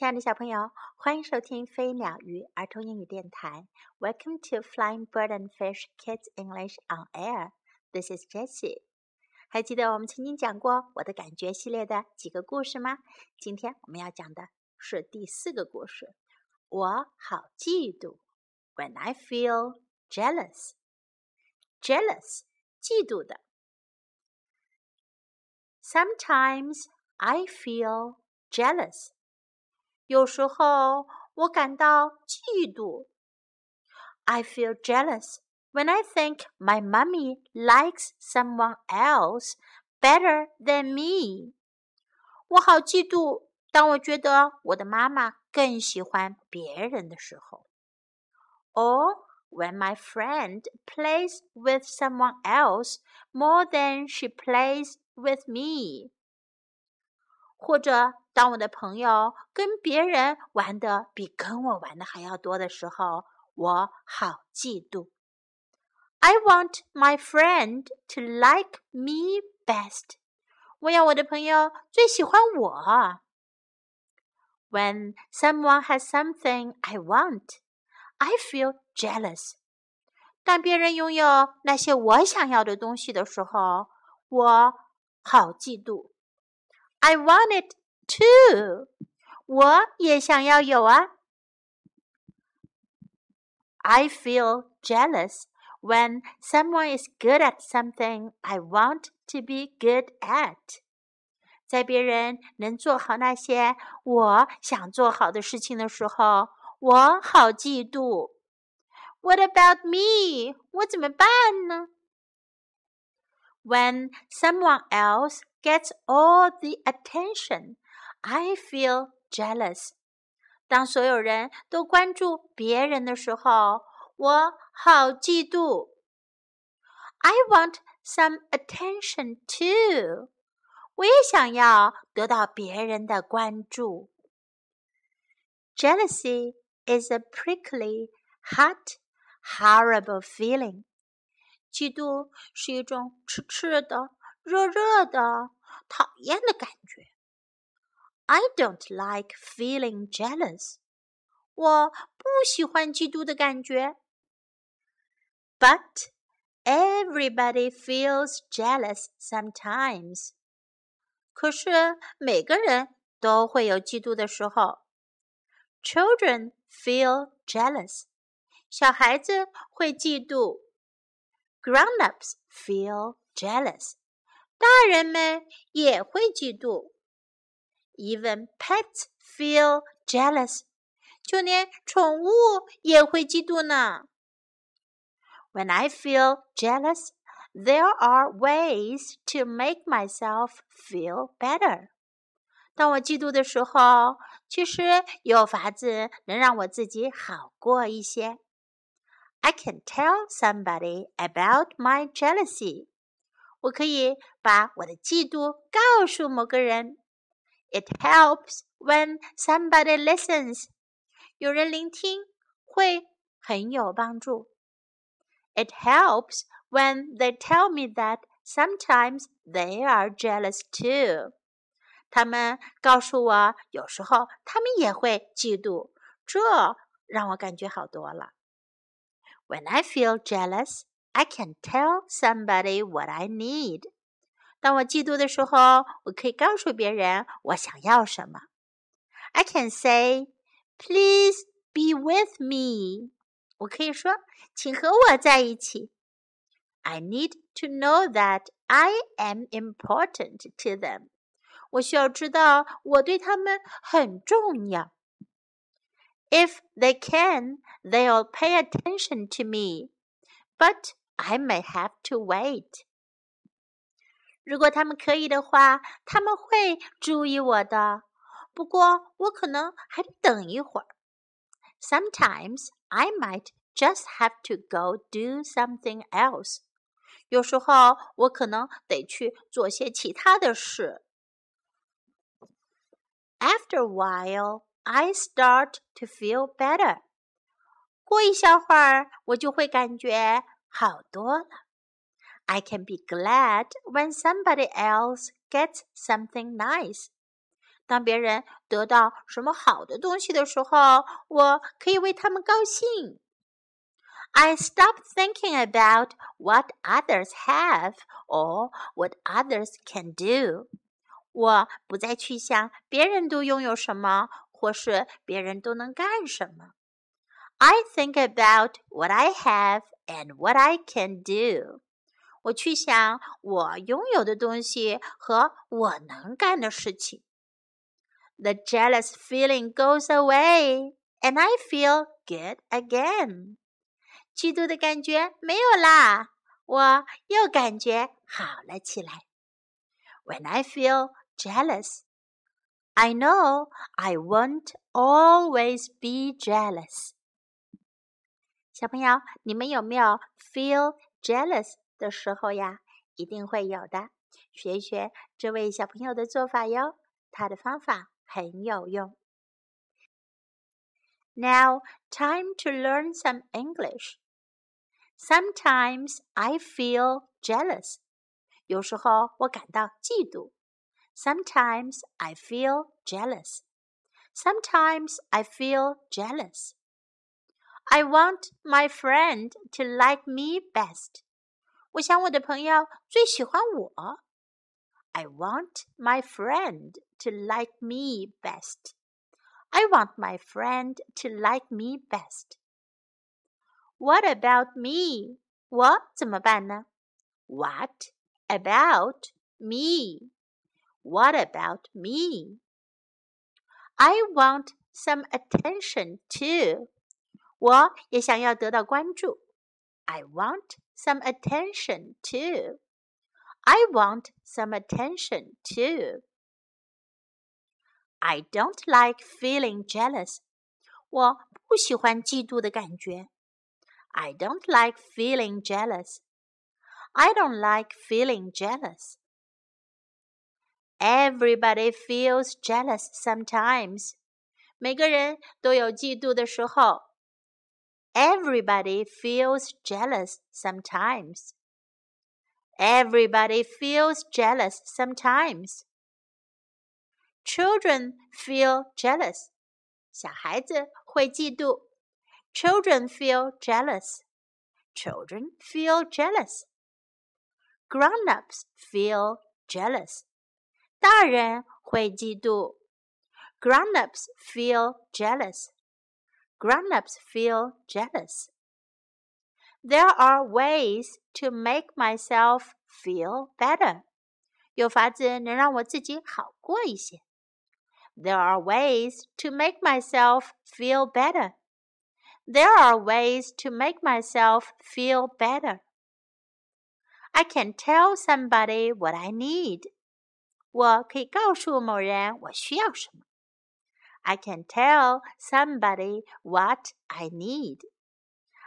亲爱的小朋友，欢迎收听飞鸟鱼儿童英语电台。Welcome to Flying Bird and Fish Kids English on Air. This is Jessie. 还记得我们曾经讲过《我的感觉》系列的几个故事吗？今天我们要讲的是第四个故事。我好嫉妒。When I feel jealous, jealous，嫉妒的。Sometimes I feel jealous. 有时候我感到嫉妒。I feel jealous when I think my mummy likes someone else better than me。我好嫉妒，当我觉得我的妈妈更喜欢别人的时候。Or when my friend plays with someone else more than she plays with me。或者 当我的朋友跟别人玩的比跟我玩的还要多的时候，我好嫉妒。I want my friend to like me best。我要我的朋友最喜欢我。When someone has something I want, I feel jealous。当别人拥有那些我想要的东西的时候，我好嫉妒。I want it too. 我也想要有啊。I feel jealous when someone is good at something I want to be good at. 在别人能做好那些我想做好的事情的时候，我好嫉妒。What about me？我怎么办呢？When someone else gets all the attention, I feel jealous. 当所有人都关注别人的时候，我好嫉妒。I want some attention too. 我也想要得到别人的关注。Jealousy is a prickly, hot, horrible feeling. 嫉妒是一种刺刺的、热热的、讨厌的感觉。 I don't like feeling jealous. 我不喜欢嫉妒的感觉。But everybody feels jealous sometimes. 可是每个人都会有嫉妒的时候。Children feel jealous. 小孩子会嫉妒。Grown-ups feel jealous. 大人们也会嫉妒。 Even pets feel jealous，就连宠物也会嫉妒呢。When I feel jealous, there are ways to make myself feel better。当我嫉妒的时候，其实有法子能让我自己好过一些。I can tell somebody about my jealousy。我可以把我的嫉妒告诉某个人。 It helps when somebody listens。有人聆听会很有帮助。It helps when they tell me that sometimes they are jealous too。他们告诉我，有时候他们也会嫉妒，这让我感觉好多了。When I feel jealous, I can tell somebody what I need. 当我嫉妒的时候，我可以告诉别人我想要什么。I can say, "Please be with me." 我可以说，请和我在一起。I need to know that I am important to them. 我需要知道我对他们很重要。If they can, they'll pay attention to me, but I may have to wait. 如果他们可以的话，他们会注意我的。不过我可能还得等一会儿。Sometimes I might just have to go do something else。有时候我可能得去做些其他的事。After a while, I start to feel better。过一小会儿，我就会感觉好多了。 I can be glad when somebody else gets something nice。 当别人得到什么好的东西的时候，我可以为他们高兴。I stop thinking about what others have or what others can do。我不再去想别人都拥有什么，或是别人都能干什么。I think about what I have and what I can do。 我去想我拥有的东西和我能干的事情。The jealous feeling goes away, and I feel good again. 嫉妒的感觉没有啦，我又感觉好了起来。When I feel jealous, I know I won't always be jealous. 小朋友，你们有没有 feel jealous 的时候呀？一定会有的。学一学这位小朋友的做法哟，他的方法很有用。Now, time to learn some English. Sometimes I feel jealous. 有时候我感到嫉妒。Sometimes I feel jealous. Sometimes I feel jealous. I want my friend to like me best. 我想我的朋友最喜欢我。I want my friend to like me best. I want my friend to like me best. What about me? 我怎么办呢？What about me? What about me? I want some attention too. 我也想要得到关注。 I want some attention too. I want some attention too. I don't like feeling jealous. 我不喜欢嫉妒的感觉。I don't like feeling jealous. I don't like feeling jealous. Everybody feels jealous sometimes. 每个人都有嫉妒的时候。 Everybody feels jealous sometimes. Everybody feels jealous sometimes. Children feel jealous. 小孩子会嫉妒。Children feel jealous. Children feel jealous. Grown-ups feel jealous. 大人会嫉妒。Grown-ups feel jealous. Grown-ups feel jealous. There are ways to make myself feel better. 有法子能让我自己好过一些。There are ways to make myself feel better. There are ways to make myself feel better. I can tell somebody what I need. 我可以告诉某人我需要什么。 I can tell somebody what I need.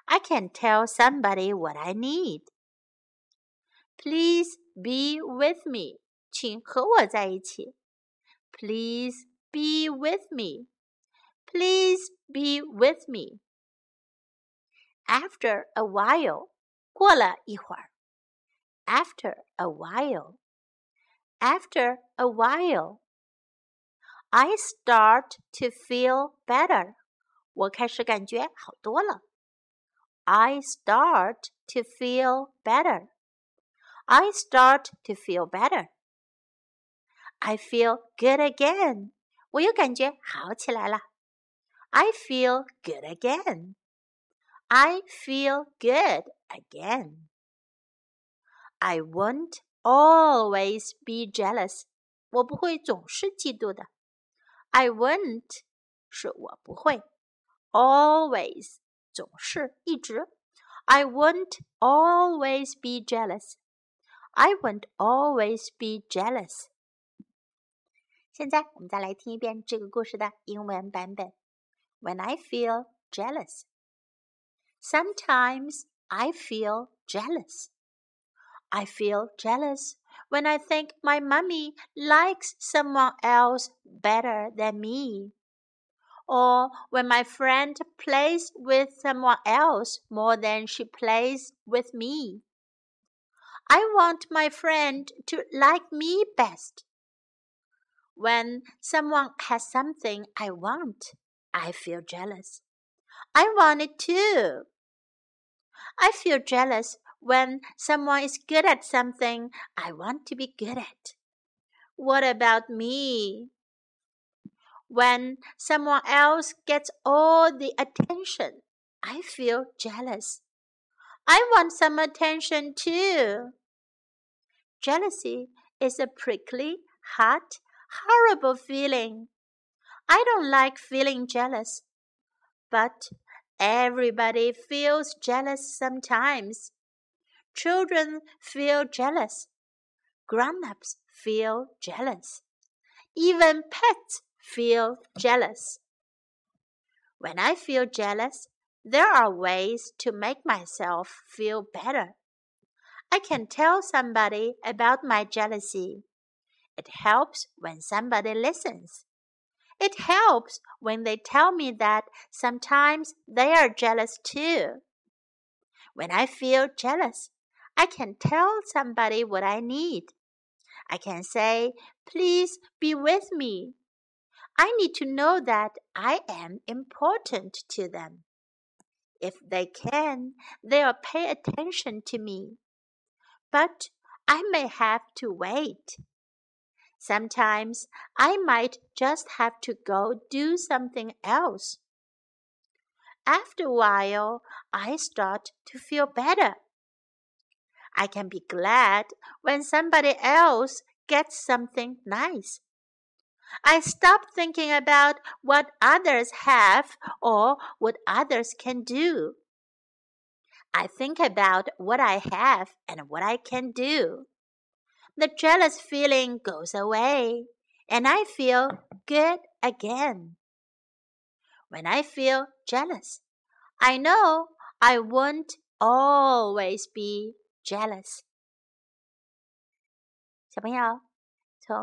I can tell somebody what I need. Please be with me. 请和我在一起。Please be with me. Please be with me. After a while. 过了一会儿。After a while. After a while. I start to feel better. 我开始感觉好多了。I start to feel better. I start to feel better. I feel good again. 我又感觉好起来了。I feel good again. I feel good again. I won't always be jealous. 我不会总是嫉妒的。 I won't 是我不会，always 总是一直。I won't always be jealous. I won't always be jealous. 现在我们再来听一遍这个故事的英文版本。When I feel jealous, sometimes I feel jealous. I feel jealous when I think my mummy likes someone else better than me. Or when my friend plays with someone else more than she plays with me. I want my friend to like me best. When someone has something I want, I feel jealous. I want it too. I feel jealous when someone is good at something I want to be good at. What about me? When someone else gets all the attention, I feel jealous. I want some attention too. Jealousy is a prickly, hot, horrible feeling. I don't like feeling jealous. But everybody feels jealous sometimes. Children feel jealous. Grown ups feel jealous. Even pets feel jealous. When I feel jealous, there are ways to make myself feel better. I can tell somebody about my jealousy. It helps when somebody listens. It helps when they tell me that sometimes they are jealous too. When I feel jealous, I can tell somebody what I need. I can say, Please be with me. I need to know that I am important to them. If they can, they'll pay attention to me. But I may have to wait. Sometimes I might just have to go do something else. After a while, I start to feel better. I can be glad when somebody else gets something nice. I stop thinking about what others have or what others can do. I think about what I have and what I can do. The jealous feeling goes away and I feel good again. When I feel jealous, I know I won't always be jealous. 小朋友，